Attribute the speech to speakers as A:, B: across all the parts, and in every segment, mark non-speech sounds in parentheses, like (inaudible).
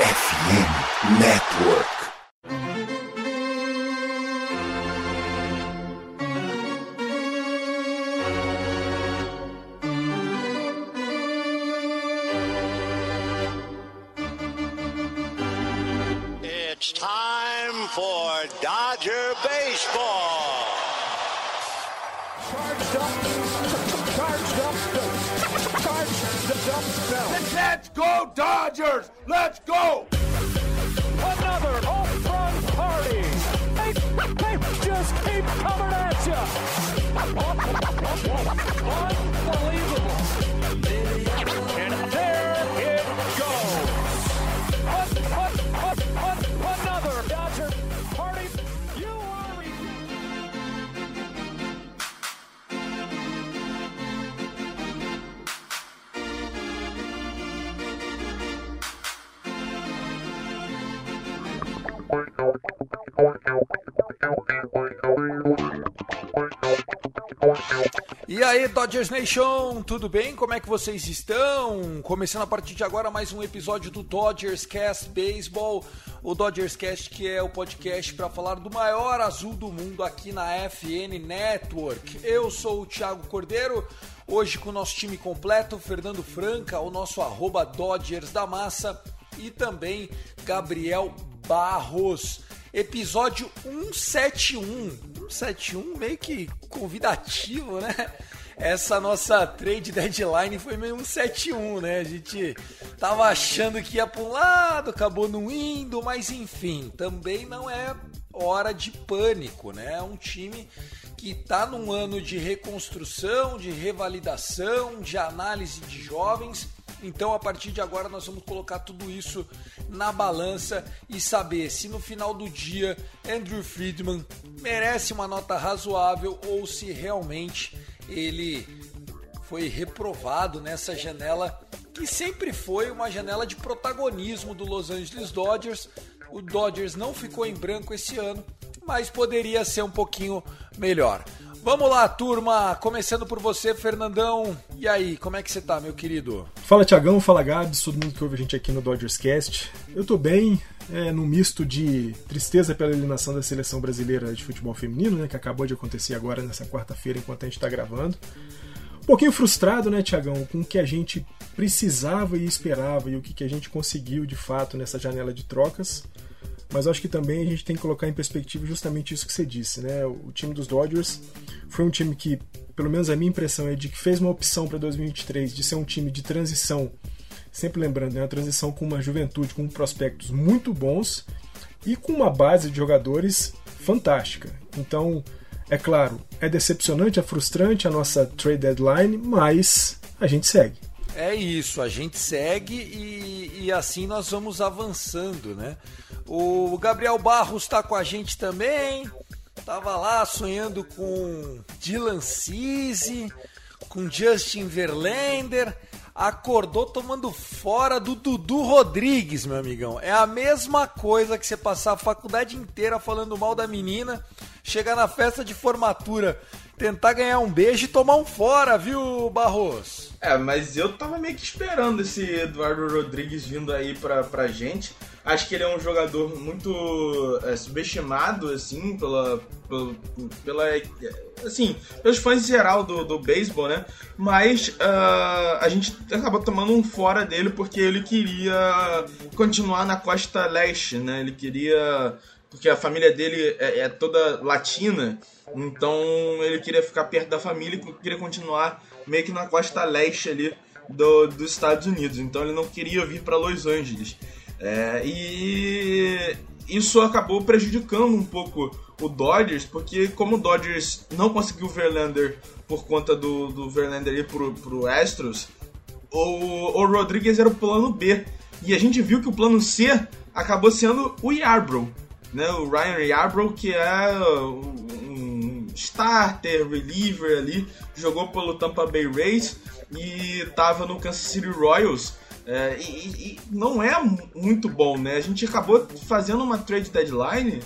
A: FM Network.
B: Let's go, Dodgers! Let's go!
C: Another home run party. They, they just keep coming at you. Unbelievable.
D: E aí, Dodgers Nation, tudo bem? Como é que vocês estão? Começando a partir de agora mais um episódio do Dodgers Cast Baseball, o Dodgers Cast que é o podcast para falar do maior azul do mundo aqui na FN Network. Eu sou o Thiago Cordeiro, hoje com o nosso time completo, Fernando Franca, o nosso arroba Dodgers da Massa e também Gabriel Barros. Episódio 171. 171 meio que convidativo, né? Essa nossa trade deadline foi meio 171, né? A gente tava achando que ia para um lado, acabou não indo, mas enfim, também não é hora de pânico, né? É um time que está num ano de reconstrução, de revalidação, de análise de jovens. Então, a partir de agora, nós vamos colocar tudo isso na balança e saber se no final do dia Andrew Friedman merece uma nota razoável ou se realmente ele foi reprovado nessa janela que sempre foi uma janela de protagonismo do Los Angeles Dodgers. O Dodgers não ficou em branco esse ano, mas poderia ser um pouquinho melhor. Vamos lá, turma, começando por você, Fernandão. E aí, como é que você tá, meu querido?
E: Fala Tiagão, fala Gabs, todo mundo que ouve a gente aqui no Dodgers Cast. Eu tô bem, é, num misto de tristeza pela eliminação da seleção brasileira de futebol feminino, né, que acabou de acontecer agora nessa quarta-feira enquanto a gente tá gravando. Um pouquinho frustrado, né, Tiagão, com o que a gente precisava e esperava e o que a gente conseguiu de fato nessa janela de trocas. Mas acho que também a gente tem que colocar em perspectiva justamente isso que você disse, né? O time dos Dodgers foi um time que, pelo menos a minha impressão é de que fez uma opção para 2023 de ser um time de transição, sempre lembrando, é uma transição com uma juventude, com prospectos muito bons e com uma base de jogadores fantástica. Então, é claro, é decepcionante, é frustrante a nossa trade deadline, mas a gente segue.
D: É isso, a gente segue e, e assim nós vamos avançando, né? O Gabriel Barros está com a gente também. Tava lá sonhando com Dylan Cease, com Justin Verlander. Acordou tomando fora do Dudu Rodrigues, meu amigão. É a mesma coisa que você passar a faculdade inteira falando mal da menina, chegar na festa de formatura, tentar ganhar um beijo e tomar um fora, viu, Barros?
F: É, mas eu tava meio que esperando esse Eduardo Rodrigues vindo aí pra, pra gente. Acho que ele é um jogador muito é, subestimado, assim, pela, pela, pela. Assim, pelos fãs em geral do, do beisebol, né? Mas uh, a gente acabou tomando um fora dele porque ele queria continuar na costa leste, né? Ele queria. Porque a família dele é, é toda latina, então ele queria ficar perto da família e queria continuar meio que na costa leste ali do, dos Estados Unidos. Então ele não queria vir para Los Angeles. É, e isso acabou prejudicando um pouco o Dodgers, porque como o Dodgers não conseguiu o Verlander por conta do, do Verlander ir pro, pro Astros, o, o Rodrigues era o plano B. E a gente viu que o plano C acabou sendo o Yarbrough, né? O Ryan Yarbrough, que é um starter, reliever ali, jogou pelo Tampa Bay Rays e estava no Kansas City Royals. É, e, e, não é muito bom, né? A gente acabou fazendo uma trade deadline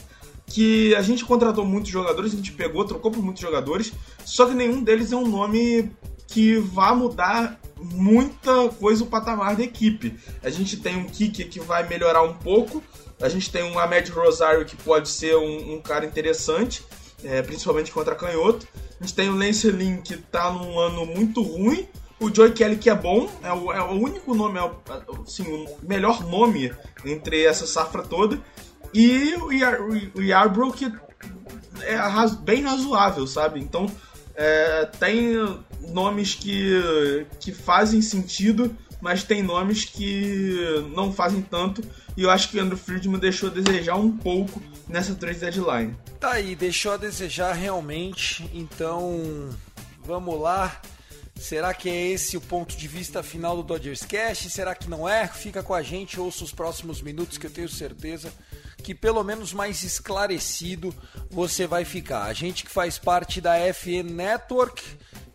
F: que a gente contratou muitos jogadores, a gente pegou, trocou por muitos jogadores, só que nenhum deles é um nome que vá mudar muita coisa o patamar da equipe. A gente tem um kick que vai melhorar um pouco, a gente tem um Ahmed Rosário que pode ser um, um cara interessante, é, principalmente contra canhoto. A gente tem o Lance Lynn que tá num ano muito ruim, o Joey Kelly que é bom, é o, é o único nome, é o, assim, o melhor nome entre essa safra toda. E o, Yar, o Yarbrough que é bem razoável, sabe? Então é, tem nomes que, que fazem sentido, mas tem nomes que não fazem tanto. E eu acho que o Andrew Friedman deixou a desejar um pouco nessa trade deadline.
D: Tá aí, deixou a desejar realmente. Então, vamos lá. Será que é esse o ponto de vista final do Dodgers Cast? Será que não é? Fica com a gente, ouça os próximos minutos que eu tenho certeza que pelo menos mais esclarecido você vai ficar. A gente que faz parte da FN Network,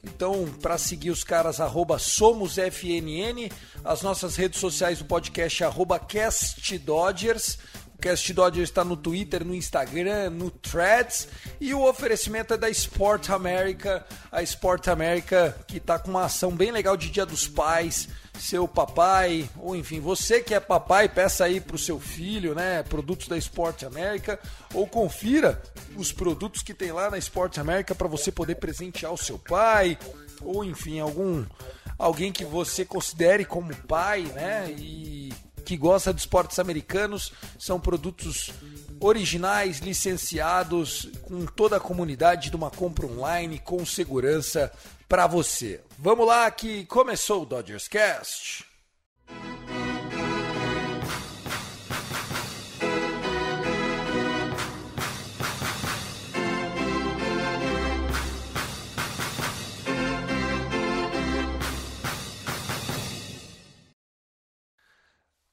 D: então para seguir os caras arroba SomosFNN, as nossas redes sociais do podcast arroba CastDodgers, Cast Dodgers está no Twitter, no Instagram, no Threads. E o oferecimento é da Sport America. A Sport America que está com uma ação bem legal de Dia dos Pais. Seu papai, ou enfim, você que é papai, peça aí para o seu filho, né? Produtos da Sport America. Ou confira os produtos que tem lá na Sport America para você poder presentear o seu pai. Ou enfim, algum alguém que você considere como pai, né? E que gosta de esportes americanos. São produtos originais, licenciados, com toda a comunidade de uma compra online, com segurança para você. Vamos lá que começou o Dodgers Cast.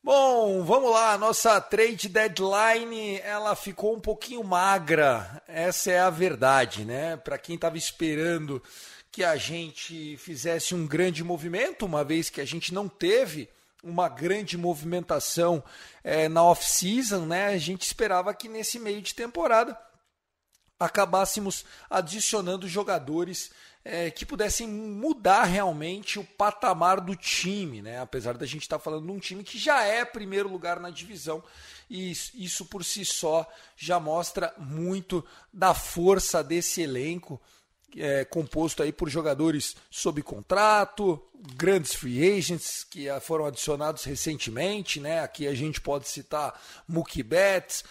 D: Bom, vamos lá. Nossa trade deadline ela ficou um pouquinho magra. Essa é a verdade, né? Para quem estava esperando que a gente fizesse um grande movimento, uma vez que a gente não teve uma grande movimentação é, na off-season, né? A gente esperava que nesse meio de temporada acabássemos adicionando jogadores é, que pudessem mudar realmente o patamar do time, né? Apesar da gente estar tá falando de um time que já é primeiro lugar na divisão e isso por si só já mostra muito da força desse elenco. É, composto aí por jogadores sob contrato, grandes free agents que foram adicionados recentemente, né? Aqui a gente pode citar Mookie Betts,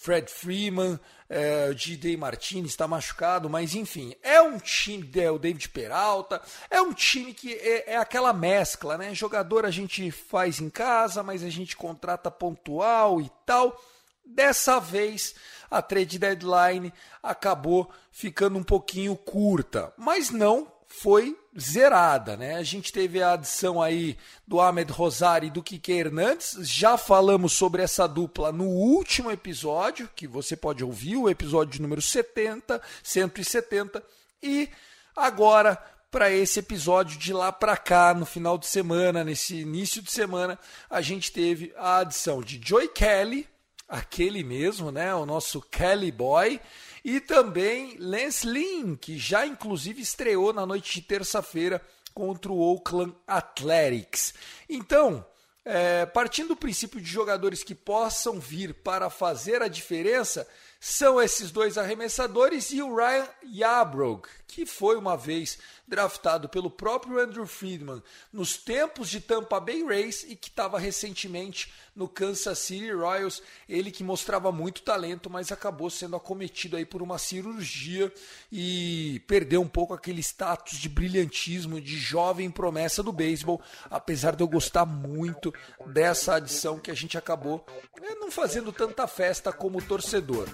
D: Fred Freeman, é, G.D. Martinez está machucado, mas enfim, é um time, é, o David Peralta, é um time que é, é, aquela mescla, né? Jogador a gente faz em casa, mas a gente contrata pontual e tal. Dessa vez, a trade deadline acabou ficando um pouquinho curta, mas não foi zerada, né? A gente teve a adição aí do Ahmed Rosário e do Kike Hernandes. Já falamos sobre essa dupla no último episódio, que você pode ouvir, o episódio número 70, 170. E agora, para esse episódio de lá para cá, no final de semana, nesse início de semana, a gente teve a adição de Joey Kelly, aquele mesmo, né? O nosso Kelly Boy e também Lance Lynn, que já inclusive estreou na noite de terça-feira contra o Oakland Athletics. Então, é, partindo do princípio de jogadores que possam vir para fazer a diferença, são esses dois arremessadores e o Ryan Yarbrough, que foi uma vez draftado pelo próprio Andrew Friedman nos tempos de Tampa Bay Rays e que estava recentemente no Kansas City Royals. Ele que mostrava muito talento, mas acabou sendo acometido aí por uma cirurgia e perdeu um pouco aquele status de brilhantismo, de jovem promessa do beisebol, apesar de eu gostar muito dessa adição que a gente acabou é, não fazendo tanta festa como torcedor.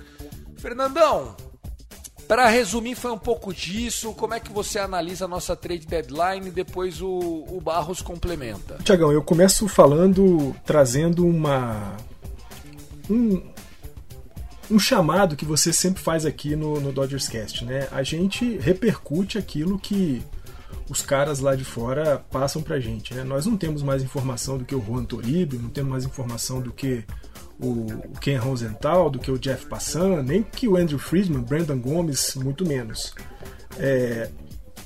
D: Fernandão, para resumir, foi um pouco disso. Como é que você analisa a nossa trade deadline? Depois o, o Barros complementa.
E: Tiagão, eu começo falando, trazendo uma. Um, um chamado que você sempre faz aqui no, no Dodgers Cast, né? A gente repercute aquilo que os caras lá de fora passam pra gente, né? Nós não temos mais informação do que o Juan Toribio, não temos mais informação do que o Ken Rosenthal, do que o Jeff Passan, nem que o Andrew Friedman, Brandon Gomes, muito menos. É,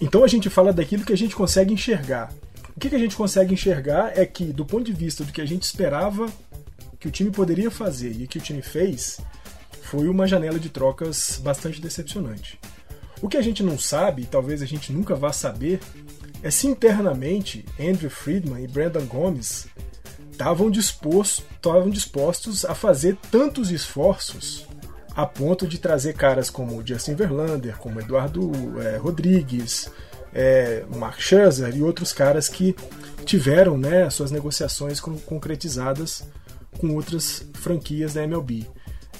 E: então a gente fala daquilo que a gente consegue enxergar. O que, que a gente consegue enxergar é que, do ponto de vista do que a gente esperava que o time poderia fazer e que o time fez, foi uma janela de trocas bastante decepcionante. O que a gente não sabe, e talvez a gente nunca vá saber, é se internamente Andrew Friedman e Brandon Gomes estavam dispostos, dispostos a fazer tantos esforços a ponto de trazer caras como Justin Verlander, como Eduardo é, Rodrigues, é, Mark Scherzer e outros caras que tiveram né, suas negociações concretizadas com outras franquias da MLB.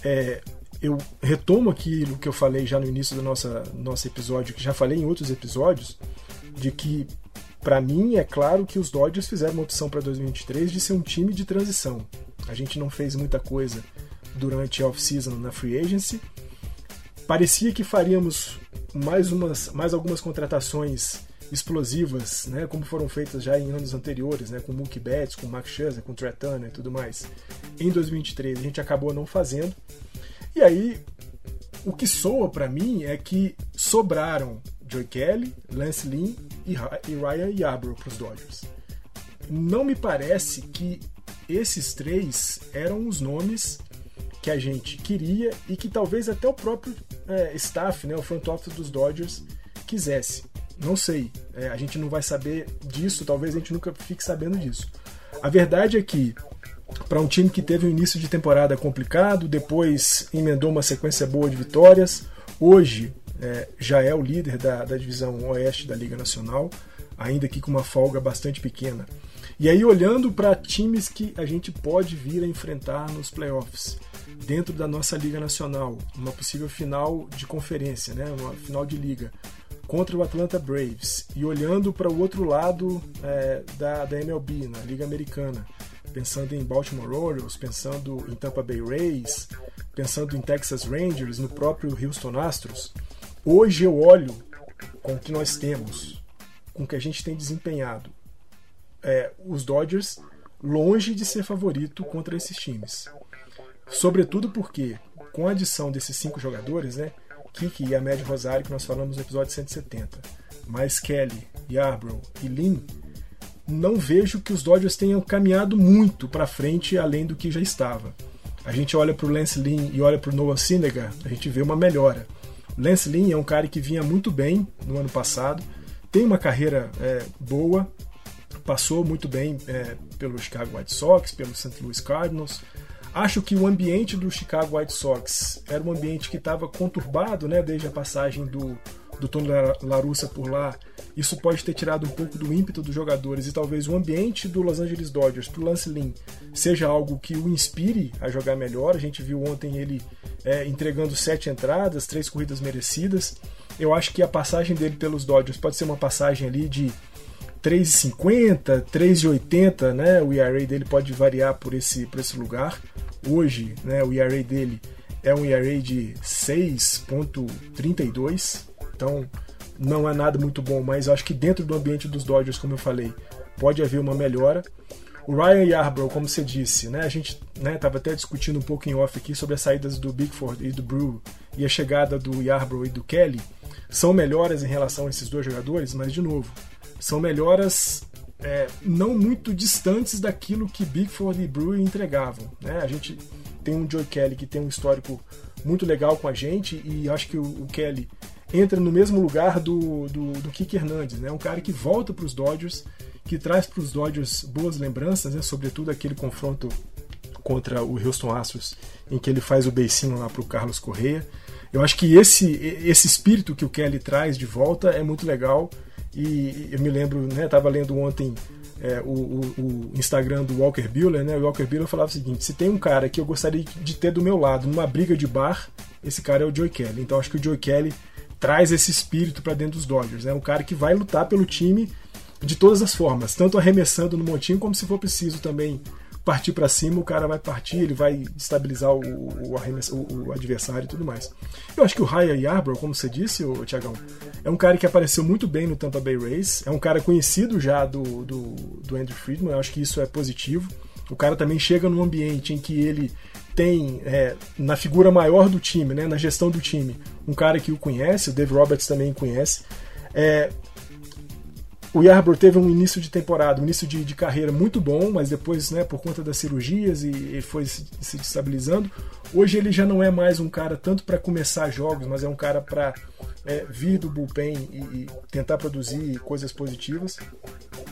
E: É, eu retomo aquilo que eu falei já no início do nosso, nosso episódio, que já falei em outros episódios, de que para mim é claro que os Dodgers fizeram uma opção para 2023 de ser um time de transição. A gente não fez muita coisa durante a off-season na free agency. Parecia que faríamos mais umas mais algumas contratações explosivas, né, como foram feitas já em anos anteriores, né, com Mookie Betts, com Max Scherzer, com Trey e tudo mais. Em 2023 a gente acabou não fazendo. E aí o que soa para mim é que sobraram Joey Kelly, Lance Lynn e Ryan Yarbrough para os Dodgers. Não me parece que esses três eram os nomes que a gente queria e que talvez até o próprio é, staff, né, o front office dos Dodgers, quisesse. Não sei, é, a gente não vai saber disso, talvez a gente nunca fique sabendo disso. A verdade é que para um time que teve um início de temporada complicado, depois emendou uma sequência boa de vitórias, hoje é, já é o líder da, da divisão oeste da Liga Nacional, ainda que com uma folga bastante pequena. E aí, olhando para times que a gente pode vir a enfrentar nos playoffs, dentro da nossa Liga Nacional, uma possível final de conferência, né, uma final de liga, contra o Atlanta Braves, e olhando para o outro lado é, da, da MLB, na Liga Americana, pensando em Baltimore Orioles, pensando em Tampa Bay Rays, pensando em Texas Rangers, no próprio Houston Astros, hoje eu olho com o que nós temos, com o que a gente tem desempenhado, é, os Dodgers longe de ser favorito contra esses times. Sobretudo porque, com a adição desses cinco jogadores, né, Kiki e Ahmed Rosário, que nós falamos no episódio 170, mais Kelly, Yarbrough e Lin, não vejo que os Dodgers tenham caminhado muito para frente além do que já estava. A gente olha para o Lance Lynn e olha para o Noah Syndergaard, a gente vê uma melhora. Lance Lynn é um cara que vinha muito bem no ano passado, tem uma carreira é, boa, passou muito bem é, pelo Chicago White Sox, pelo St. Louis Cardinals. Acho que o ambiente do Chicago White Sox era um ambiente que estava conturbado, né, desde a passagem do, do Tony Larussa por lá. Isso pode ter tirado um pouco do ímpeto dos jogadores e talvez o ambiente do Los Angeles Dodgers para o Lance Lynn seja algo que o inspire a jogar melhor. A gente viu ontem ele é, entregando sete entradas, três corridas merecidas. Eu acho que a passagem dele pelos Dodgers pode ser uma passagem ali de 3,50, 3,80, né? O ERA dele pode variar por esse, por esse lugar. Hoje, né, o ERA dele é um ERA de 6.32, então não é nada muito bom, mas acho que dentro do ambiente dos Dodgers, como eu falei, pode haver uma melhora. O Ryan Yarbrough, como você disse, né, a gente estava né, até discutindo um pouco em off aqui sobre as saídas do Bigford e do Brew e a chegada do Yarbrough e do Kelly. São melhoras em relação a esses dois jogadores, mas de novo, são melhoras é, não muito distantes daquilo que Bigford e Brewer entregavam. Né? A gente tem um Joe Kelly que tem um histórico muito legal com a gente e acho que o, o Kelly entra no mesmo lugar do, do, do Kike Hernandez, né? um cara que volta para os Dodgers, que traz para os Dodgers boas lembranças, né? sobretudo aquele confronto contra o Houston Astros, em que ele faz o beicinho lá para o Carlos Correa. Eu acho que esse, esse espírito que o Kelly traz de volta é muito legal e eu me lembro, né, tava lendo ontem é, o, o, o, Instagram do Walker Buehler, né? O Walker Buehler falava o seguinte: se tem um cara que eu gostaria de ter do meu lado numa briga de bar, esse cara é o Joey Kelly. Então acho que o Joey Kelly traz esse espírito para dentro dos Dodgers. É né? um cara que vai lutar pelo time de todas as formas, tanto arremessando no montinho como se for preciso também partir para cima, o cara vai partir, ele vai estabilizar o, o, o, o, adversário e tudo mais. Eu acho que o Ryan Yarbrough, como você disse, o Tiagão, é um cara que apareceu muito bem no Tampa Bay Rays, é um cara conhecido já do, do, do Andrew Friedman, eu acho que isso é positivo. O cara também chega num ambiente em que ele tem, é, na figura maior do time, né, na gestão do time, um cara que o conhece, o Dave Roberts também conhece. É, o Yarbrough teve um início de temporada, um início de, de carreira muito bom, mas depois, né, por conta das cirurgias, e, e foi se, se estabilizando. Hoje ele já não é mais um cara tanto para começar jogos, mas é um cara para é, vir do bullpen e, e, tentar produzir coisas positivas.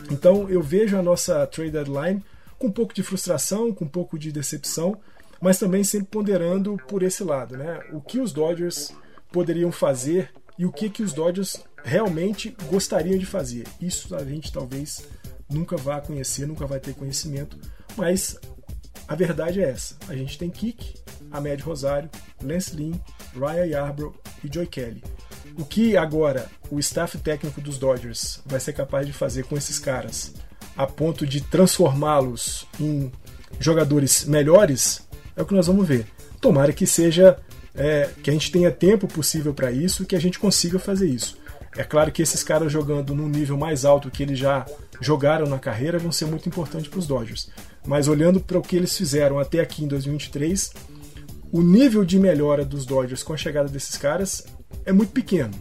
E: Então eu vejo a nossa trade deadline com um pouco de frustração, com um pouco de decepção, mas também sempre ponderando por esse lado, né? O que os Dodgers poderiam fazer e o que que os Dodgers realmente gostariam de fazer. Isso a gente talvez nunca vá conhecer, nunca vai ter conhecimento, mas a verdade é essa. A gente tem Kik, Ahmed Rosário, Lance Lynn, Ryan Yarbrough e Joy Kelly. O que agora o staff técnico dos Dodgers vai ser capaz de fazer com esses caras a ponto de transformá-los em jogadores melhores é o que nós vamos ver. Tomara que seja é, que a gente tenha tempo possível para isso e que a gente consiga fazer isso. É claro que esses caras jogando num nível mais alto que eles já jogaram na carreira vão ser muito importantes para os Dodgers. Mas olhando para o que eles fizeram até aqui em 2023, o nível de melhora dos Dodgers com a chegada desses caras é muito pequeno.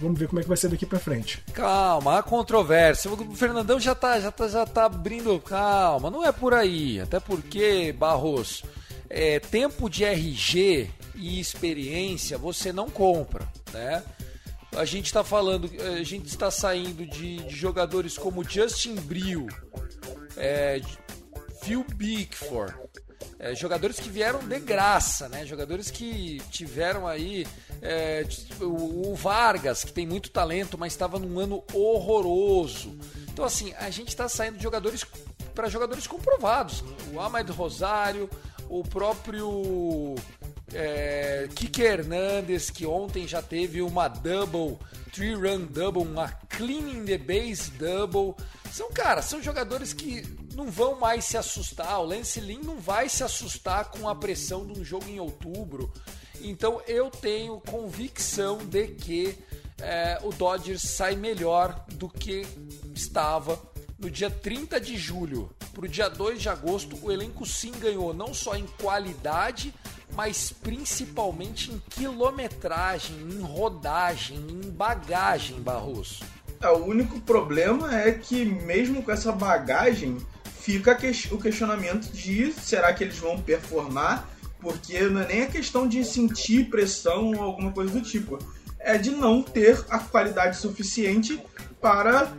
E: Vamos ver como é que vai ser daqui para frente.
D: Calma, há controvérsia. O Fernandão já tá, já tá, já tá abrindo. Calma, não é por aí. Até porque, Barros, é, tempo de RG e experiência você não compra, né? A gente está falando, a gente está saindo de, de jogadores como Justin Brill, é, Phil Bickford, é, jogadores que vieram de graça, né? Jogadores que tiveram aí é, o, Vargas, que tem muito talento, mas estava num ano horroroso. Então assim, a gente está saindo de jogadores para jogadores comprovados. O Ahmed Rosário, o próprio é, Kike Hernandez, que ontem já teve uma double, three run double, uma cleaning the base double. São, cara, são jogadores que não vão mais se assustar. O Lance Lynn não vai se assustar com a pressão de um jogo em outubro. Então eu tenho convicção de que é, o Dodgers sai melhor do que estava no dia 30 de julho para o dia 2 de agosto. O elenco sim ganhou não só em qualidade, mas principalmente em quilometragem, em rodagem, em bagagem, Barroso.
F: É, o único problema é que mesmo com essa bagagem, fica o questionamento de será que eles vão performar? Porque não é nem a questão de sentir pressão ou alguma coisa do tipo. É de não ter a qualidade suficiente para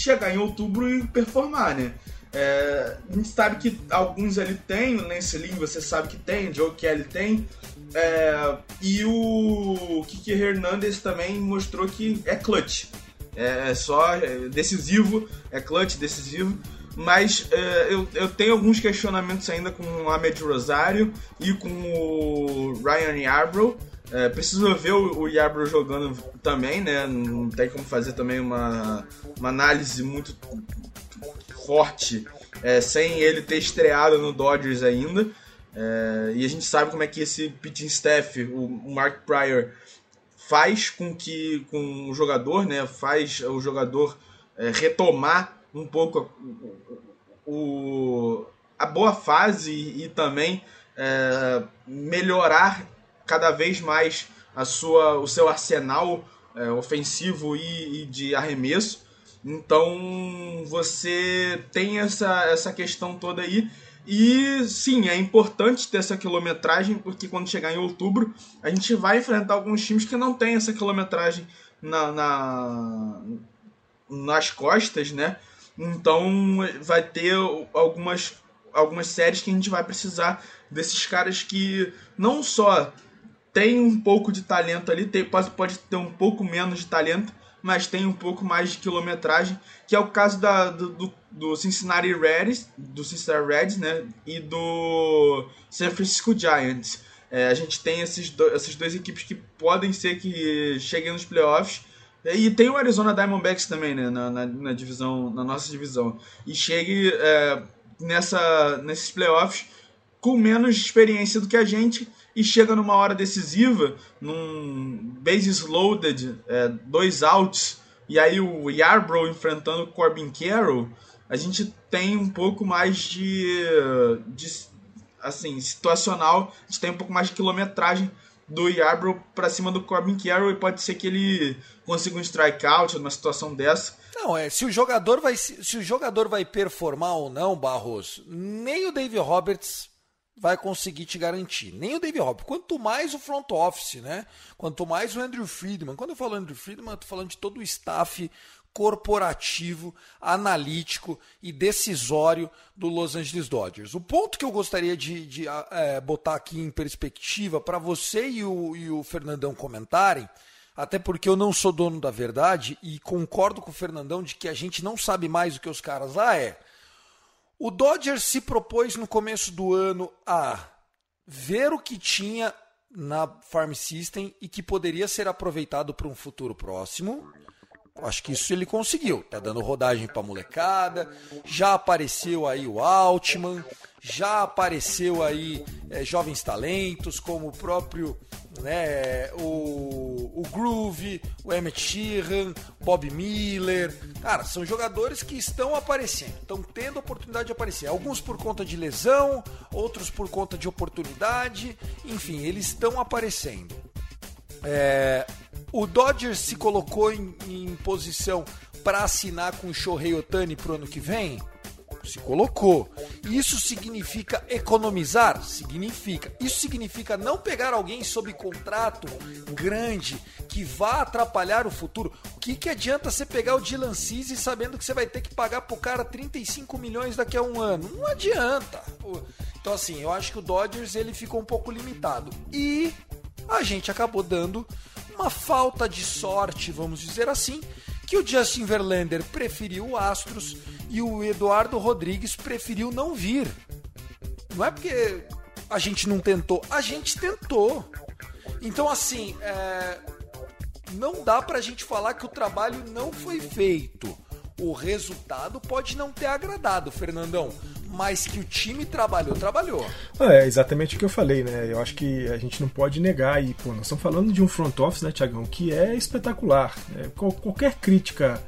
F: chegar em outubro e performar, né? É, a gente sabe que alguns ali tem, o Lance Lynn você sabe que tem, o Joe Kelly tem. É, e o Kiki Hernandez também mostrou que é clutch. É, é só é decisivo, é clutch, decisivo. Mas é, eu, eu tenho alguns questionamentos ainda com o Ahmed Rosário e com o Ryan Yarbrough. É, preciso ver o, o Yarbrough jogando também, né? Não tem como fazer também uma, uma análise muito forte é, sem ele ter estreado no Dodgers ainda. É, e a gente sabe como é que esse pitching staff, o Mark Pryor, faz com que com o jogador, né, faz o jogador é, retomar um pouco o, a boa fase e, e também é, melhorar cada vez mais a sua, o seu arsenal é, ofensivo e, e de arremesso. Então você tem essa, essa questão toda aí. E sim, é importante ter essa quilometragem, porque quando chegar em outubro, a gente vai enfrentar alguns times que não tem essa quilometragem na, na nas costas, né? Então vai ter algumas, algumas séries que a gente vai precisar desses caras que não só tem um pouco de talento ali, tem, pode, pode ter um pouco menos de talento, mas tem um pouco mais de quilometragem, que é o caso da, do, do Cincinnati Reds, do Cincinnati Reds, né, e do San Francisco Giants. É, a gente tem esses do, essas duas equipes que podem ser que cheguem nos playoffs. E tem o Arizona Diamondbacks também, né, na, na, na divisão, na nossa divisão. E chegue é, nessa, nesses playoffs com menos experiência do que a gente e chega numa hora decisiva, num bases loaded, é, dois outs, e aí o Yarbrough enfrentando o Corbin Carroll, a gente tem um pouco mais de, de assim, situacional, a gente tem um pouco mais de quilometragem do Yarbrough para cima do Corbin Carroll e pode ser que ele consiga um strikeout numa situação dessa.
D: Não, é, se o jogador vai se o jogador vai performar ou não, Barros, nem o Dave Roberts vai conseguir te garantir. Nem o Dave Roberts. Quanto mais o front office, né? Quanto mais o Andrew Friedman. Quando eu falo Andrew Friedman, eu tô falando de todo o staff corporativo, analítico e decisório do Los Angeles Dodgers. O ponto que eu gostaria de, de é, botar aqui em perspectiva para você e o, e o Fernandão comentarem, até porque eu não sou dono da verdade e concordo com o Fernandão de que a gente não sabe mais do que os caras lá é. O Dodgers se propôs no começo do ano a ver o que tinha na Farm System e que poderia ser aproveitado para um futuro próximo Acho que isso ele conseguiu. Tá dando rodagem pra molecada. Já apareceu aí o Altman. Já apareceu aí é, jovens talentos, como o próprio né, o, o Groove, o Emmett Sheehan, Bob Miller. Cara, são jogadores que estão aparecendo, estão tendo oportunidade de aparecer. Alguns por conta de lesão, outros por conta de oportunidade. Enfim, eles estão aparecendo. É, o Dodgers se colocou em, em posição para assinar com o Shohei Otani para o ano que vem? Se colocou. Isso significa economizar? Significa. Isso significa não pegar alguém sob contrato grande que vá atrapalhar o futuro. O que, que adianta você pegar o Dylan Cease sabendo que você vai ter que pagar pro cara 35 milhões daqui a um ano? Não adianta. Então assim, eu acho que o Dodgers ele ficou um pouco limitado. E a gente acabou dando uma falta de sorte, vamos dizer assim, que o Justin Verlander preferiu o Astros e o Eduardo Rodrigues preferiu não vir. Não é porque a gente não tentou, a gente tentou. Então, assim, é... não dá pra gente falar que o trabalho não foi feito. O resultado pode não ter agradado, Fernandão mas que o time trabalhou, trabalhou.
E: É exatamente o que eu falei, né? Eu acho que a gente não pode negar. E, pô, nós estamos falando de um front office, né, Tiagão, que é espetacular. Né? Qualquer crítica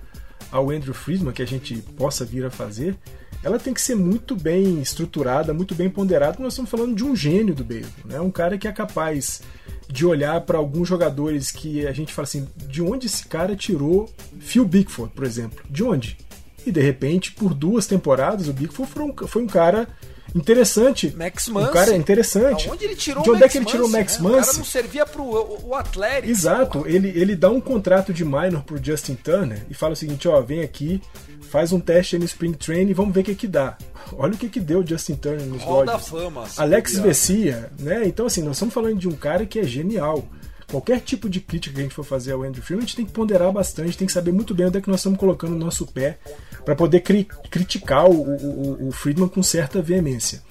E: ao Andrew Friedman que a gente possa vir a fazer, ela tem que ser muito bem estruturada, muito bem ponderada, nós estamos falando de um gênio do beisebol, né? Um cara que é capaz de olhar para alguns jogadores que a gente fala assim, de onde esse cara tirou Phil Bickford, por exemplo? De onde? E de repente, por duas temporadas, o Bickford foi um, foi um cara interessante.
D: Max Muncy.
E: Um cara interessante.
D: Onde ele tirou
E: de onde
D: Max
E: é que ele tirou o Max
D: né?
E: Muncy?
D: O cara não servia pro o, o Atlético.
E: Exato. Ele, ele dá um contrato de minor pro Justin Turner e fala o seguinte, ó, vem aqui, faz um teste aí no Spring Training e vamos ver o que que dá. (laughs) Olha o que que deu o Justin Turner nos
D: Hall da
E: Dodgers.
D: fama.
E: Alex Vessia, né? Então assim, nós estamos falando de um cara que é genial. Qualquer tipo de crítica que a gente for fazer ao Andrew Friedman, a gente tem que ponderar bastante, tem que saber muito bem onde é que nós estamos colocando o nosso pé para poder cri criticar o, o, o, Friedman com certa veemência.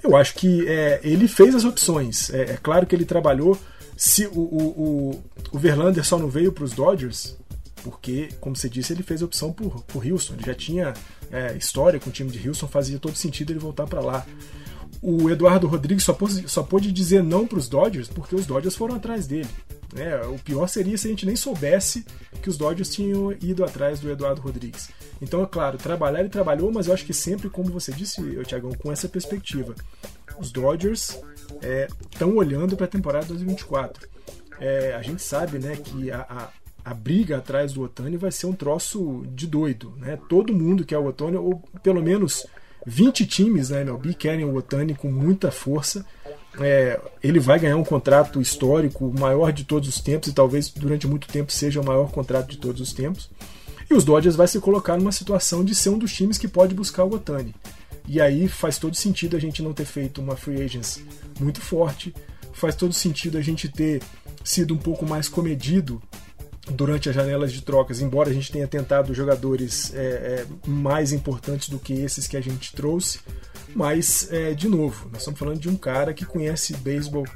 E: Eu acho que é, ele fez as opções. É, é, claro que ele trabalhou. Se o, o, o Verlander só não veio para os Dodgers, porque, como você disse, ele fez a opção por, por Houston. Ele já tinha é, história com o time de Houston, fazia todo sentido ele voltar para lá o Eduardo Rodrigues só, só pôde dizer não para os Dodgers porque os Dodgers foram atrás dele. Né? O pior seria se a gente nem soubesse que os Dodgers tinham ido atrás do Eduardo Rodrigues. Então, é claro, trabalhar ele trabalhou, mas eu acho que sempre, como você disse, Tiagão, com essa perspectiva. Os Dodgers estão é, olhando para a temporada 2024. É, a gente sabe né, que a, a, a, briga atrás do Otani vai ser um troço de doido. Né? Todo mundo quer o Otani, ou pelo menos 20 times na MLB querem o Otani com muita força. É, ele vai ganhar um contrato histórico, o maior de todos os tempos, e talvez durante muito tempo seja o maior contrato de todos os tempos. E os Dodgers vai se colocar numa situação de ser um dos times que pode buscar o Otani. E aí faz todo sentido a gente não ter feito uma free agents muito forte, faz todo sentido a gente ter sido um pouco mais comedido durante as janelas de trocas, embora a gente tenha tentado jogadores é, é, mais importantes do que esses que a gente trouxe, mas, é, de novo, nós estamos falando de um cara que conhece beisebol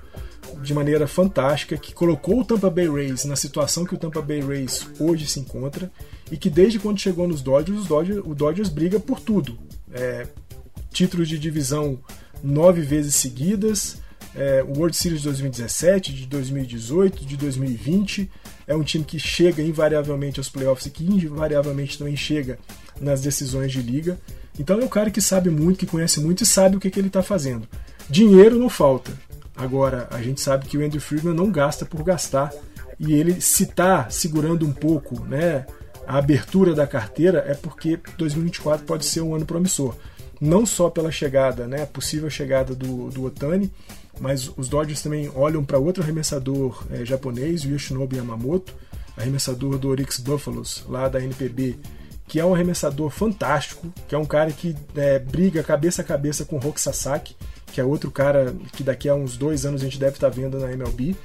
E: de maneira fantástica, que colocou o Tampa Bay Rays na situação que o Tampa Bay Rays hoje se encontra e que desde quando chegou nos Dodgers, Dodgers o Dodgers briga por tudo. É, títulos de divisão nove vezes seguidas, é, o World Series de 2017, de 2018, de 2020. É um time que chega invariavelmente aos playoffs e que invariavelmente também chega nas decisões de liga. Então é um cara que sabe muito, que conhece muito e sabe o que, que ele está fazendo. Dinheiro não falta. Agora, a gente sabe que o Andrew Friedman não gasta por gastar. E ele, se está segurando um pouco né, a abertura da carteira, é porque 2024 pode ser um ano promissor. Não só pela chegada, né, possível chegada do, do Otani, mas os Dodgers também olham para outro arremessador é, japonês, o Yoshinobu Yamamoto, arremessador do Orix Buffaloes, lá da NPB, que é um arremessador fantástico, que é um cara que é, briga cabeça a cabeça com o Sasaki, que é outro cara que daqui a uns dois anos a gente deve estar vendo na MLB,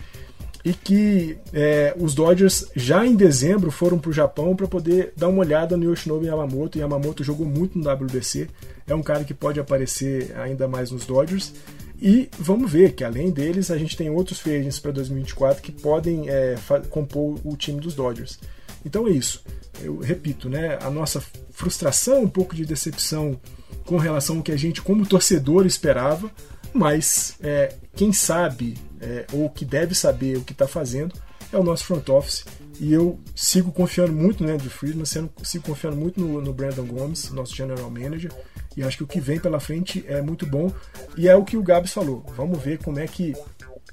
E: e que é, os Dodgers já em dezembro foram para o Japão para poder dar uma olhada no Yoshinobu Yamamoto. Yamamoto jogou muito no WBC, é um cara que pode aparecer ainda mais nos Dodgers. E vamos ver que além deles a gente tem outros free agents para 2024 que podem é, compor o time dos Dodgers. Então é isso. Eu repito, né? A nossa frustração, um pouco de decepção com relação ao que a gente, como torcedor, esperava, mas é, quem sabe é, ou que deve saber o que está fazendo é o nosso front office. E eu sigo confiando muito no Andrew Friedman, sendo, sigo confiando muito no, no Brandon Gomes, nosso general manager. E acho que o que vem pela frente é muito bom. E é o que o Gabs falou. Vamos ver como é que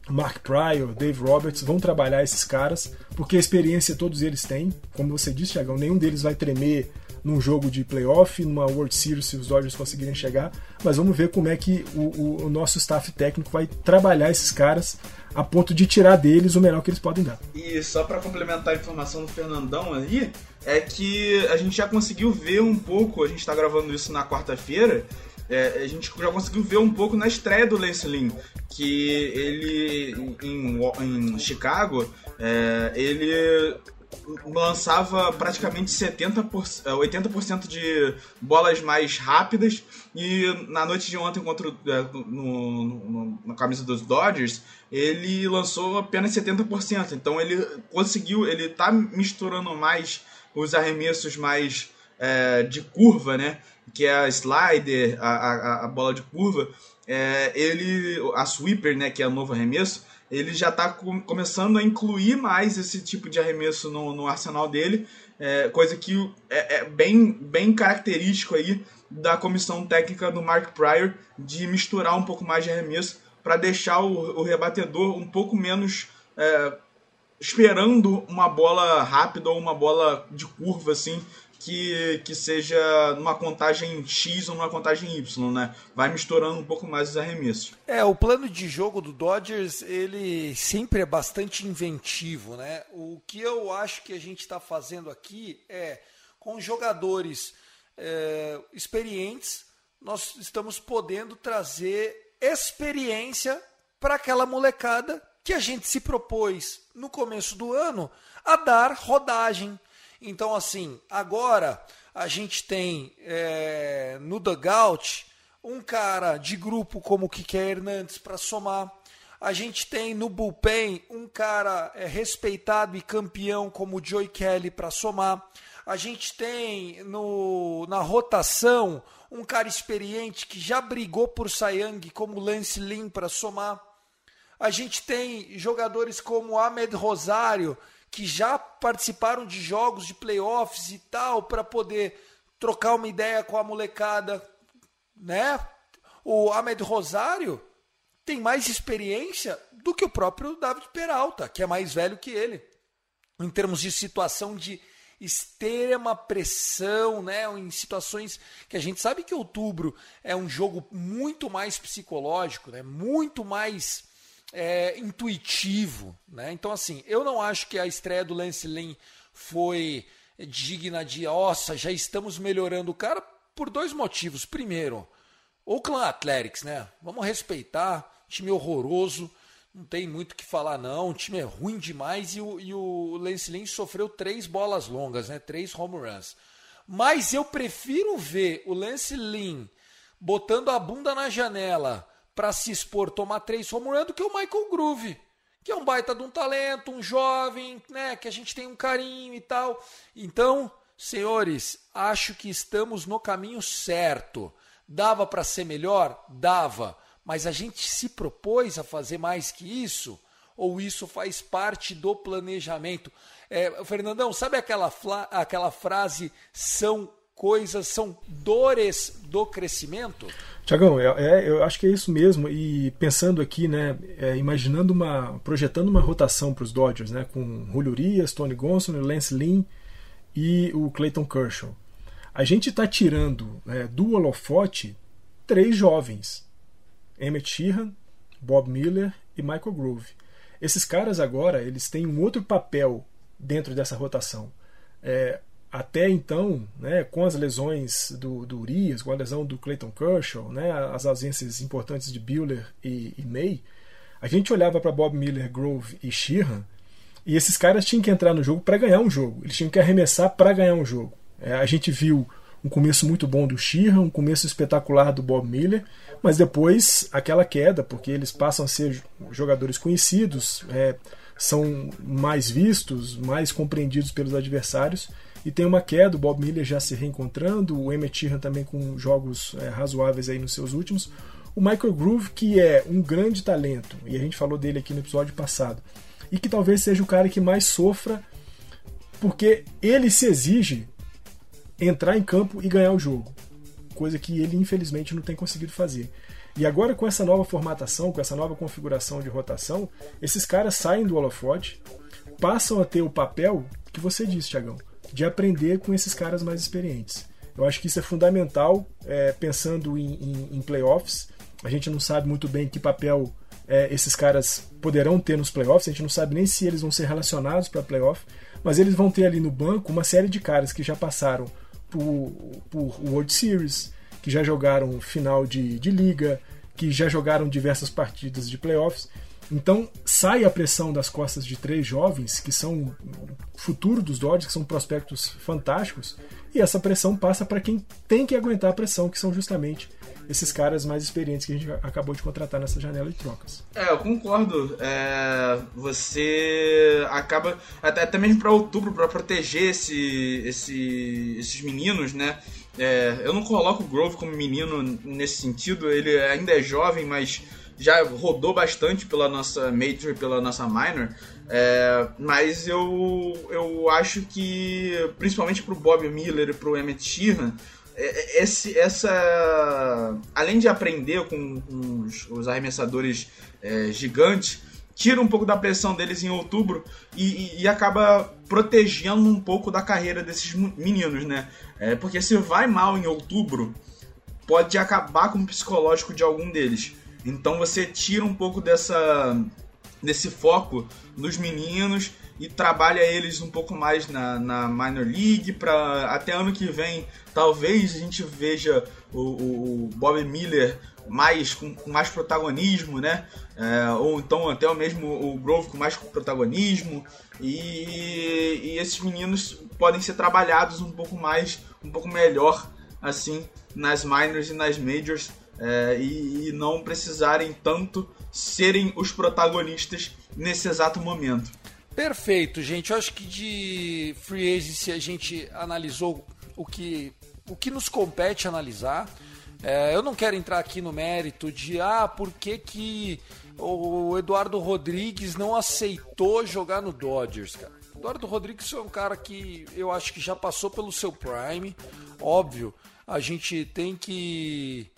E: Mark Pryor, Dave Roberts vão trabalhar esses caras, porque a experiência todos eles têm. Como você disse, Thiagão, nenhum deles vai tremer num jogo de playoff, numa World Series, se os Dodgers conseguirem chegar. Mas vamos ver como é que o, o, o nosso staff técnico vai trabalhar esses caras a ponto de tirar deles o melhor que eles podem dar.
F: E só para complementar a informação do Fernandão aí, é que a gente já conseguiu ver um pouco, a gente está gravando isso na quarta-feira, é, a gente já conseguiu ver um pouco na estreia do Lance Lynn, que ele em, em Chicago, é, ele lançava praticamente 70%, 80% é, de bolas mais rápidas e na noite de ontem contra é, no, no, na camisa dos Dodgers ele lançou apenas 70%. Então ele conseguiu, ele tá misturando mais os arremessos mais é, de curva, né? Que é a slider, a, a, a bola de curva. É, ele, a sweeper, né? Que é o novo arremesso ele já está com, começando a incluir mais esse tipo de arremesso no, no arsenal dele, é, coisa que é, é, bem, bem característico aí da comissão técnica do Mark Pryor de misturar um pouco mais de arremesso para deixar o, o, rebatedor um pouco menos é, esperando uma bola rápida ou uma bola de curva assim que, que seja numa contagem X ou numa contagem Y, né? Vai misturando um pouco mais os arremessos.
D: É, o plano de jogo do Dodgers, ele sempre é bastante inventivo, né? O que eu acho que a gente está fazendo aqui é, com jogadores é, experientes, nós estamos podendo trazer experiência para aquela molecada que a gente se propôs no começo do ano a dar rodagem, então, assim, agora a gente tem é, no dugout um cara de grupo como o Kike Hernandes para somar. A gente tem no bullpen um cara é, respeitado e campeão como o Joey Kelly para somar. A gente tem no, na rotação um cara experiente que já brigou por Sayang como Lance Lynn para somar. A gente tem jogadores como Ahmed Rosário, que já participaram de jogos de playoffs e tal, para poder trocar uma ideia com a molecada, né? O Ahmed Rosário tem mais experiência do que o próprio David Peralta, que é mais velho que ele, em termos de situação de extrema pressão, né? Em situações que a gente sabe que outubro é um jogo muito mais psicológico, né? Muito mais é, intuitivo. Né? Então, assim, eu não acho que a estreia do Lance Lynn foi digna de, nossa, já estamos melhorando o cara por dois motivos. Primeiro, o Clan Athletics, né? Vamos respeitar, time horroroso, não tem muito o que falar não, o time é ruim demais e o, e o Lance Lynn sofreu três bolas longas, né? Três home runs. Mas eu prefiro ver o Lance Lynn botando a bunda na janela para se expor, tomar três home run do que o Michael Groove, que é um baita de um talento, um jovem, né, que a gente tem um carinho e tal. Então, senhores, acho que estamos no caminho certo. Dava para ser melhor? Dava. Mas a gente se propôs a fazer mais que isso? Ou isso faz parte do planejamento? É, Fernandão, sabe aquela, aquela frase são coisas, são dores do crescimento?
E: Tiagão, é, é, eu acho que é isso mesmo. E pensando aqui, né, é, imaginando uma, projetando uma rotação para os Dodgers, né, com Julio Urias, Tony Gonsolin, Lance Lynn e o Clayton Kershaw. A gente está tirando é, do holofote três jovens: Emmett Sheehan, Bob Miller e Michael Groove. Esses caras agora eles têm um outro papel dentro dessa rotação. É, até então, né, com as lesões do, do Urias, com a lesão do Clayton Kershaw, né, as ausências importantes de Buehler e, e May, a gente olhava para Bob Miller, Grove e Sheehan e esses caras tinham que entrar no jogo para ganhar um jogo. Eles tinham que arremessar para ganhar um jogo. É, a gente viu um começo muito bom do Sheehan, um começo espetacular do Bob Miller, mas depois aquela queda, porque eles passam a ser jogadores conhecidos, é, são mais vistos, mais compreendidos pelos adversários e tem uma queda, o Bob Miller já se reencontrando, o Emmett Sheehan também com jogos é, razoáveis aí nos seus últimos. O Michael Groove, que é um grande talento, e a gente falou dele aqui no episódio passado, e que talvez seja o cara que mais sofra, porque ele se exige entrar em campo e ganhar o jogo, coisa que ele infelizmente não tem conseguido fazer. E agora com essa nova formatação, com essa nova configuração de rotação, esses caras saem do holofote, passam a ter o papel que você disse, Tiagão, de aprender com esses caras mais experientes. Eu acho que isso é fundamental é, pensando em, em, em, playoffs. A gente não sabe muito bem que papel é, esses caras poderão ter nos playoffs, a gente não sabe nem se eles vão ser relacionados para playoff, mas eles vão ter ali no banco uma série de caras que já passaram por, por World Series, que já jogaram final de, de liga, que já jogaram diversas partidas de playoffs então sai a pressão das costas de três jovens que são futuro dos Dodgers, que são prospectos fantásticos, e essa pressão passa para quem tem que aguentar a pressão, que são justamente esses caras mais experientes que a gente acabou de contratar nessa janela de trocas.
F: É, eu concordo. É, você acaba até, até mesmo para outubro para proteger esse, esse, esses meninos, né? É, eu não coloco o Grove como menino nesse sentido. Ele ainda é jovem, mas já rodou bastante pela nossa Major pela nossa Minor, é, mas eu, eu acho que, principalmente pro Bob Miller e pro Emmett Sheehan, é, é, esse, essa. Além de aprender com, com os, os, arremessadores é, gigantes, tira um pouco da pressão deles em outubro e, e, e, acaba protegendo um pouco da carreira desses meninos, né? É, porque se vai mal em outubro, pode acabar com o psicológico de algum deles. Então você tira um pouco dessa desse foco nos meninos e trabalha eles um pouco mais na, na minor league para até ano que vem talvez a gente veja o, o, Bob Miller mais com, com mais protagonismo, né? É, ou então até o mesmo o Grove com mais protagonismo e, e esses meninos podem ser trabalhados um pouco mais, um pouco melhor assim nas minors e nas majors é, e, e não precisarem tanto serem os protagonistas nesse exato momento.
D: Perfeito, gente. Eu acho que de free agency a gente analisou o que, o que nos compete analisar. É, eu não quero entrar aqui no mérito de ah, por que, que o Eduardo Rodrigues não aceitou jogar no Dodgers, cara. Eduardo Rodrigues é um cara que eu acho que já passou pelo seu prime. Óbvio, a gente tem que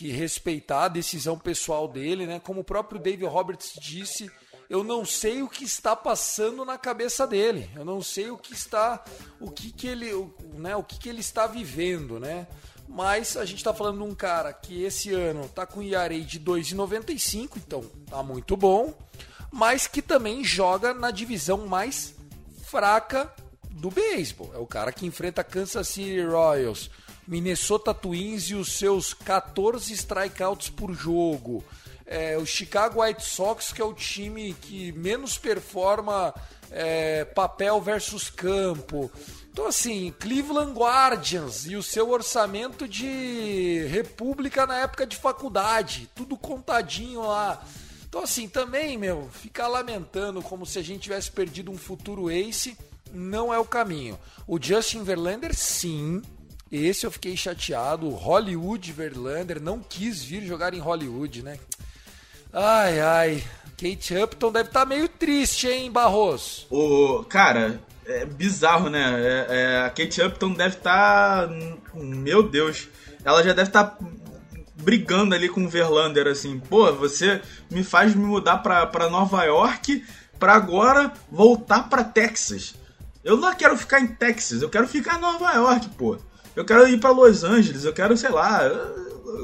D: que respeitar a decisão pessoal dele, né? Como o próprio David Roberts disse, eu não sei o que está passando na cabeça dele. Eu não sei o que está, o que que ele, né? O que que ele está vivendo, né? Mas a gente está falando de um cara que esse ano está com IARA de 2,95, então tá muito bom, mas que também joga na divisão mais fraca do beisebol. É o cara que enfrenta Kansas City Royals, Minnesota Twins e os seus 14 strikeouts por jogo. É, o Chicago White Sox, que é o time que menos performa é, papel versus campo. Então, assim, Cleveland Guardians e o seu orçamento de República na época de faculdade, tudo contadinho lá. Então, assim, também, meu, ficar lamentando como se a gente tivesse perdido um futuro ace não é o caminho. O Justin Verlander, sim, esse eu fiquei chateado. Hollywood Verlander não quis vir jogar em Hollywood, né? Ai, ai. Kate Upton deve estar tá meio triste, hein, Barros?
F: O cara, é bizarro, né? É, é, a Kate Upton deve estar. Tá, meu Deus. Ela já deve estar tá brigando ali com o Verlander, assim. Pô, você me faz me mudar pra, pra Nova York pra agora voltar pra Texas. Eu não quero ficar em Texas, eu quero ficar em Nova York, pô. Eu quero ir para Los Angeles, eu quero, sei lá.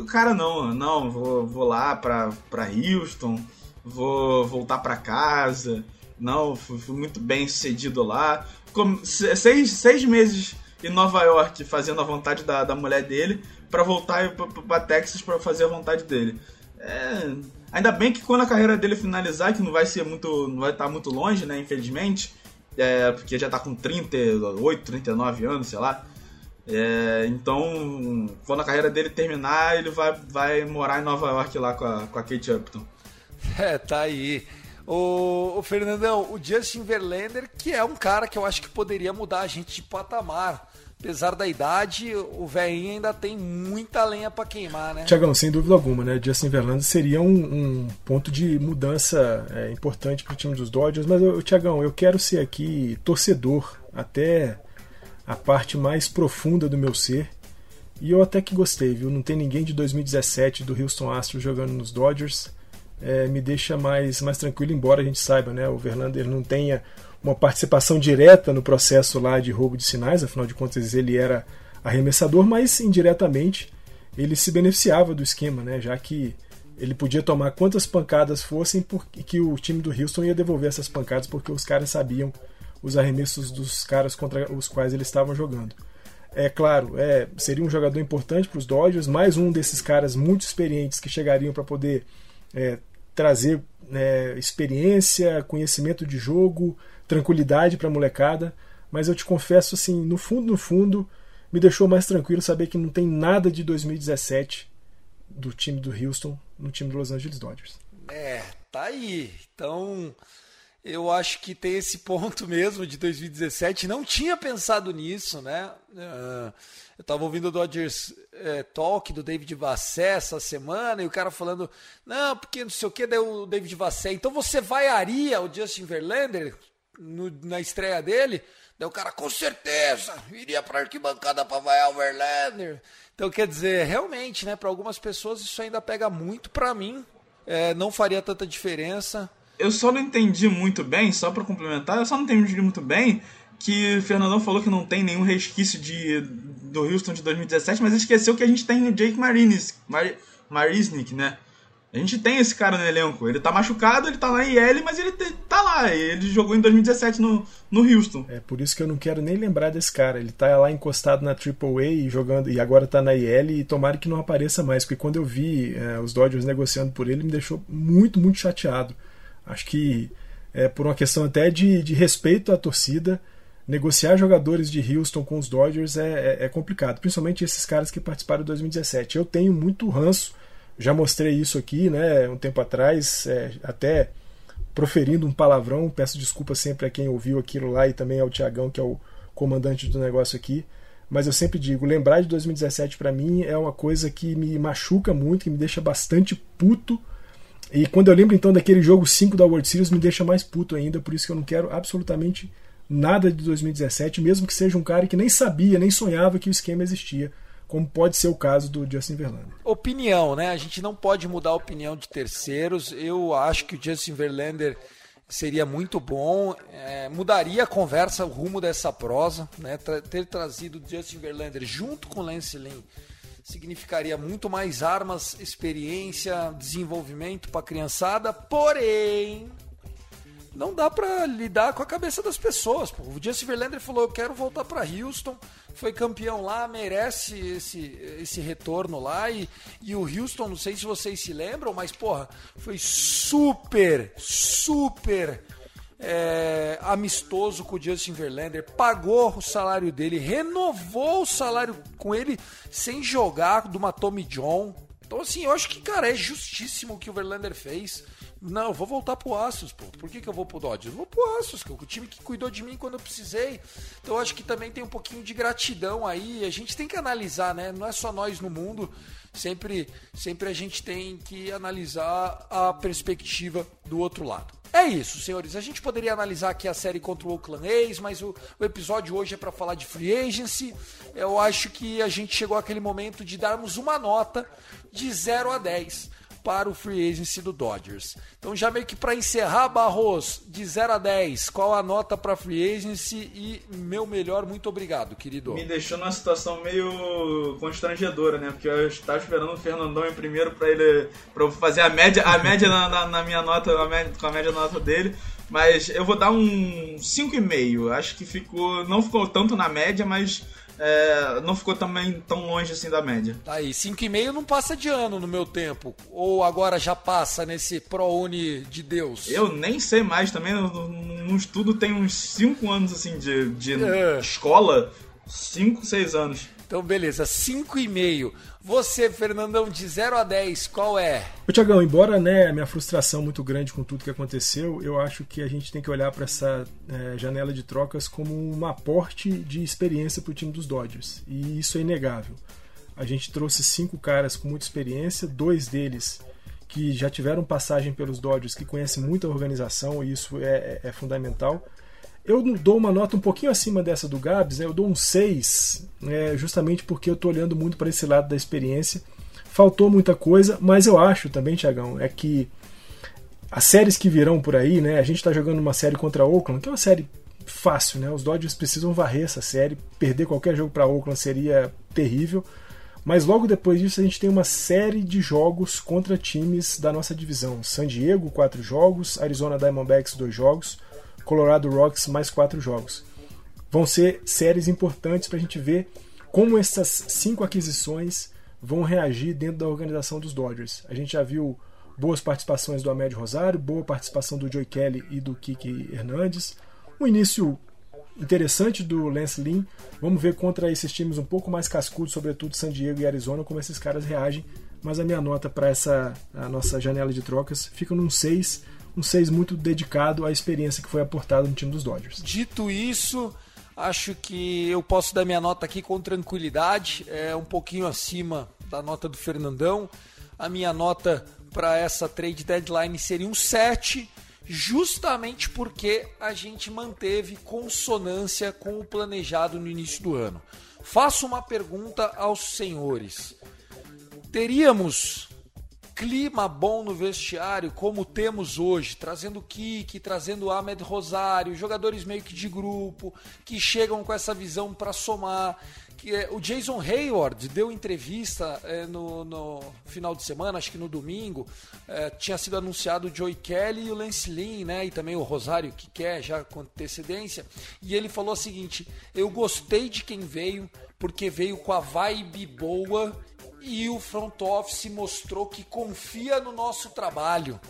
F: Cara, não, não, vou, vou lá pra Houston, vou voltar pra casa. Não, fui, fui muito bem sucedido lá. Seis, seis meses em Nova York fazendo a vontade da, da mulher dele para voltar para Texas para fazer a vontade dele. É, ainda bem que quando a carreira dele finalizar, que não vai ser muito, não vai estar muito longe, né, infelizmente, é, porque já tá com 38, 39 anos, sei lá. É, então, quando a carreira dele terminar, ele vai, vai morar em Nova York lá com a, com a Kate Upton. (laughs)
D: É, tá aí. O, o, Fernandão, o Justin Verlander, que é um cara que eu acho que poderia mudar a gente de patamar. Apesar da idade, o velhinho ainda tem muita lenha para queimar, né?
E: Tiagão, sem dúvida alguma, né? Justin Verlander seria um, um ponto de mudança é, importante para o time dos Dodgers, mas, Tiagão, eu quero ser aqui torcedor até a parte mais profunda do meu ser. E eu até que gostei, viu? Não tem ninguém de 2017 do Houston Astros jogando nos Dodgers é, me deixa mais, mais tranquilo, embora a gente saiba, né, o Verlander não tenha uma participação direta no processo lá de roubo de sinais, afinal de contas ele era arremessador, mas indiretamente ele se beneficiava do esquema, né, já que ele podia tomar quantas pancadas fossem porque que o time do Houston ia devolver essas pancadas porque os caras sabiam os arremessos dos caras contra os quais eles estavam jogando. É claro, é, seria um jogador importante para os Dodgers, mais um desses caras muito experientes que chegariam para poder é, trazer é, experiência, conhecimento de jogo, tranquilidade para a molecada. Mas eu te confesso, assim, no fundo, no fundo, me deixou mais tranquilo saber que não tem nada de 2017 do time do Houston no time do Los Angeles Dodgers.
D: É, tá aí. Então, eu acho que tem esse ponto (laughs) mesmo de 2017. Não tinha pensado nisso, né? Uh, eu estava ouvindo o Dodgers é, Talk do David Vassé essa semana e o cara falando, não, porque não sei o que, daí o David Vassé, então você vaiaria o Justin Verlander no, na estreia dele? Daí o cara, com certeza, iria para arquibancada para vaiar o Verlander. Então, quer dizer, realmente, né, para algumas pessoas isso ainda pega muito, para mim é, não faria tanta diferença
F: eu só não entendi muito bem, só para complementar, eu só não entendi muito bem que o Fernandão falou que não tem nenhum resquício de, do Houston de 2017, mas esqueceu que a gente tem o Jake Marinis, Mar, Marisnik, né? A gente tem esse cara no elenco. Ele tá machucado, ele tá na IL, mas ele tá lá. Ele jogou em 2017 no, no Houston.
E: É por isso que eu não quero nem lembrar desse cara. Ele tá lá encostado na AAA e jogando e agora tá na IL e tomara que não apareça mais, porque quando eu vi é, os Dodgers negociando por ele, me deixou muito, muito chateado. Acho que é por uma questão até de, de respeito à torcida, negociar jogadores de Houston com os Dodgers é, é, é, complicado, principalmente esses caras que participaram de 2017. Eu tenho muito ranço, já mostrei isso aqui, né, um tempo atrás, é, até proferindo um palavrão. Peço desculpa sempre a quem ouviu aquilo lá e também ao Tiagão, que é o comandante do negócio aqui. Mas eu sempre digo, lembrar de 2017 para mim é uma coisa que me machuca muito, que me deixa bastante puto e quando eu lembro então daquele jogo 5 da World Series, me deixa mais puto ainda, por isso que eu não quero absolutamente nada de 2017, mesmo que seja um cara que nem sabia, nem sonhava que o esquema existia, como pode ser o caso do Justin Verlander.
D: Opinião, né? A gente não pode mudar a opinião de terceiros. Eu acho que o Justin Verlander seria muito bom, é, mudaria a conversa, o rumo dessa prosa, né? Tra ter trazido o Justin Verlander junto com o Lance Lynn significaria muito mais armas, experiência, desenvolvimento para a criançada, porém não dá para lidar com a cabeça das pessoas. Pô. O Justin Verlander falou: "Eu quero voltar para Houston". Foi campeão lá, merece esse, esse retorno lá e, e o Houston, não sei se vocês se lembram, mas porra, foi super, super é, amistoso com o Justin Verlander, pagou o salário dele, renovou o salário com ele sem jogar de uma Tommy John. Então, assim, eu acho que, cara, é justíssimo o que o Verlander fez. Não, eu vou voltar pro Astros, pô. Por que, que eu vou pro Dodgers? Eu vou pro Astros, que é o time que cuidou de mim quando eu precisei. Então eu acho que também tem um pouquinho de gratidão aí. A gente tem que analisar, né? Não é só nós no mundo. Sempre, sempre a gente tem que analisar a perspectiva do outro lado. É isso, senhores. A gente poderia analisar aqui a série contra o Oakland A's, mas o, o episódio hoje é para falar de free agency. Eu acho que a gente chegou àquele momento de darmos uma nota de 0 a 10 para o free agency do Dodgers. Então, já meio que para encerrar, Barros, de 0 a 10, qual a nota para free agency e meu melhor, muito obrigado, querido.
F: Me deixou numa situação meio constrangedora, né? Porque eu estava esperando o Fernandão em primeiro para ele para fazer a média, a média na, na, na minha nota, a média, com a média nota dele. Mas eu vou dar um 5,5. Acho que ficou. Não ficou tanto na média, mas é, não ficou também tão longe assim da média.
D: Tá aí, 5,5 não passa de ano no meu tempo. Ou agora já passa nesse ProUni de Deus?
F: Eu nem sei mais também, no, estudo tem uns 5 anos assim de, de é. escola. 5, 6 anos.
D: Então, beleza, 5,5. Você, Fernandão, de 0 a 10, qual é?
E: Ô, Tiagão, embora né, a minha frustração muito grande com tudo que aconteceu, eu acho que a gente tem que olhar para essa é, janela de trocas como um aporte de experiência para o time dos Dodgers. E isso é inegável. A gente trouxe cinco caras com muita experiência, dois deles que já tiveram passagem pelos Dodgers, que conhecem muita organização, e isso é, é, é fundamental. Eu dou uma nota um pouquinho acima dessa do Gabs, né? eu dou um 6, né? justamente porque eu estou olhando muito para esse lado da experiência. Faltou muita coisa, mas eu acho também, Tiagão, é que as séries que virão por aí, né? A gente está jogando uma série contra a Oakland, que é uma série fácil, né? Os Dodgers precisam varrer essa série, perder qualquer jogo para Oakland seria terrível. Mas logo depois disso a gente tem uma série de jogos contra times da nossa divisão. San Diego, quatro jogos, Arizona Diamondbacks, dois jogos, Colorado Rocks mais quatro jogos. Vão ser séries importantes para a gente ver como essas cinco aquisições vão reagir dentro da organização dos Dodgers. A gente já viu boas participações do Ahmed Rosário, boa participação do Joey Kelly e do Kiki Hernandes. Um início interessante do Lance Lynn. Vamos ver contra esses times um pouco mais cascudos, sobretudo San Diego e Arizona, como esses caras reagem. Mas a minha nota para essa a nossa janela de trocas fica num 6 um 6 muito dedicado à experiência que foi aportada no time dos Dodgers.
D: Dito isso, acho que eu posso dar minha nota aqui com tranquilidade, é um pouquinho acima da nota do Fernandão. A minha nota para essa trade deadline seria um 7, justamente porque a gente manteve consonância com o planejado no início do ano. Faço uma pergunta aos senhores. Teríamos clima bom no vestiário, como temos hoje, trazendo Kiki, trazendo Ahmed Rosário, jogadores meio que de grupo, que chegam com essa visão para somar. Que, é, o Jason Hayward deu entrevista é, no, no, final de semana, acho que no domingo, é, tinha sido anunciado o Joey Kelly e o Lance Lynn, né, e também o Rosário, que quer já com antecedência, e ele falou o seguinte, eu gostei de quem veio, porque veio com a vibe boa e o front office mostrou que confia no nosso trabalho.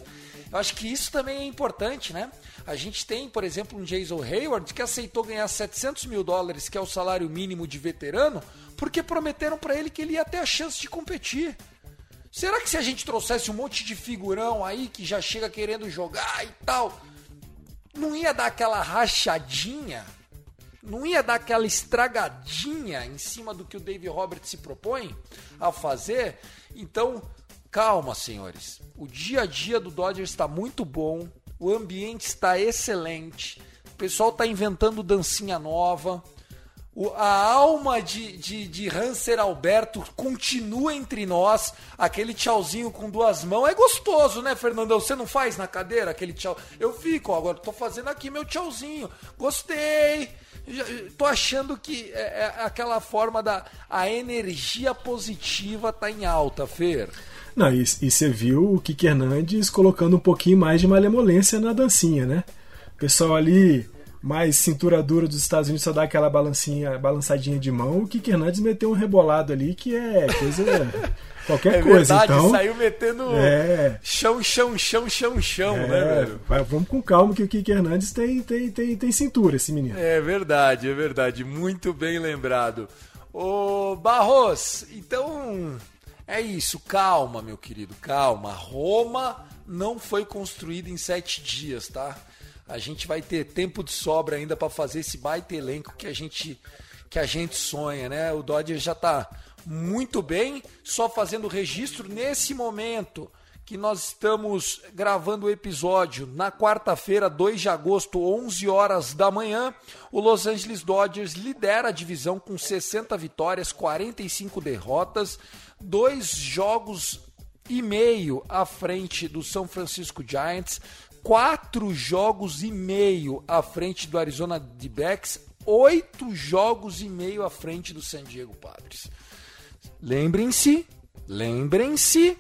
D: Eu acho que isso também é importante, né? A gente tem, por exemplo, um Jason Hayward que aceitou ganhar 700 mil dólares, que é o salário mínimo de veterano, porque prometeram para ele que ele ia ter a chance de competir. Será que se a gente trouxesse um monte de figurão aí que já chega querendo jogar e tal, não ia dar aquela rachadinha? Não ia dar aquela estragadinha em cima do que o Dave Roberts se propõe a fazer. Então, calma, senhores. O dia a dia do Dodgers está muito bom, o ambiente está excelente, o pessoal está inventando dancinha nova. O, a alma de, de, de Hanser Alberto continua entre nós. Aquele tchauzinho com duas mãos é gostoso, né, Fernandão? Você não faz na cadeira aquele tchau? Eu fico, agora tô fazendo aqui meu tchauzinho. Gostei tô achando que é, é aquela forma da a energia positiva tá em alta, Fer.
E: Não, e, e você viu o Kiki Hernandes colocando um pouquinho mais de malemolência na dancinha, né? O pessoal ali mais cintura dura dos Estados Unidos só dá aquela balancinha, balançadinha de mão, o Kiki Hernandes meteu um rebolado ali que é coisa (laughs) Qualquer é coisa, verdade, então.
D: saiu metendo é. chão, chão, chão, chão, chão, é, né, velho?
E: Vamos com calma que o Kike Hernandes tem, tem, tem, tem cintura, esse menino.
D: É verdade, é verdade. Muito bem lembrado. Ô, Barros, então é isso. Calma, meu querido, calma. Roma não foi construída em sete dias, tá? A gente vai ter tempo de sobra ainda para fazer esse baita elenco que a gente que a gente sonha, né? O Dodger já tá muito bem, só fazendo registro nesse momento que nós estamos gravando o episódio na quarta-feira, 2 de agosto, 11 horas da manhã. O Los Angeles Dodgers lidera a divisão com 60 vitórias, 45 derrotas, dois jogos e meio à frente do São Francisco Giants, quatro jogos e meio à frente do Arizona D-Backs, oito jogos e meio à frente do San Diego Padres. Lembrem-se, lembrem-se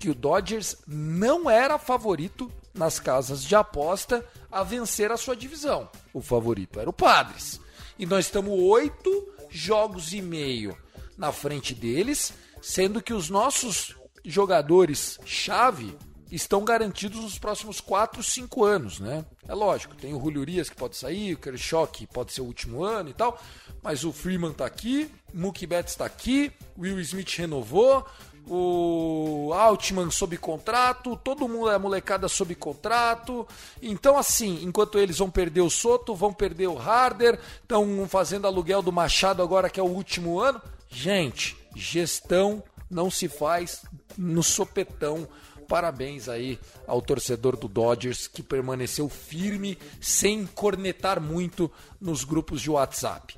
D: que o Dodgers não era favorito nas casas de aposta a vencer a sua divisão. O favorito era o Padres. E nós estamos oito jogos e meio na frente deles, sendo que os nossos jogadores chave estão garantidos nos próximos 4, 5 anos, né? É lógico, tem o Julio que pode sair, o Kershaw que pode ser o último ano e tal, mas o Freeman tá aqui, Mookie Betts tá aqui, Will Smith renovou, o Altman sob contrato, todo mundo é molecada sob contrato. Então, assim, enquanto eles vão perder o Soto, vão perder o Harder, estão fazendo aluguel do Machado agora que é o último ano. Gente, gestão não se faz no sopetão. Parabéns aí ao torcedor do Dodgers que permaneceu firme, sem cornetar muito nos grupos de WhatsApp.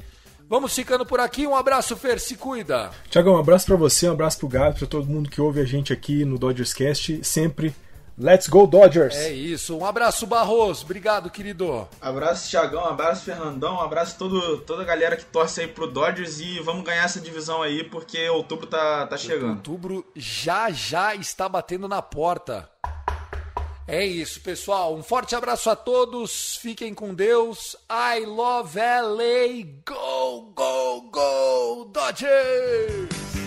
D: Vamos ficando por aqui. Um abraço, Fer, se cuida.
E: Tiagão, um abraço para você, um abraço pro Gato, para todo mundo que ouve a gente aqui no Dodgers Cast. Sempre Let's go Dodgers!
D: É isso. Um abraço, Barros. Obrigado, querido.
F: Abraço, Thiagão. Abraço, Fernandão. Um abraço todo, toda a galera que torce aí pro Dodgers e vamos ganhar essa divisão aí porque outubro tá, tá chegando.
D: Outubro já já está batendo na porta. É isso, pessoal. Um forte abraço a todos. Fiquem com Deus. I love LA. Go, go, go, Dodgers!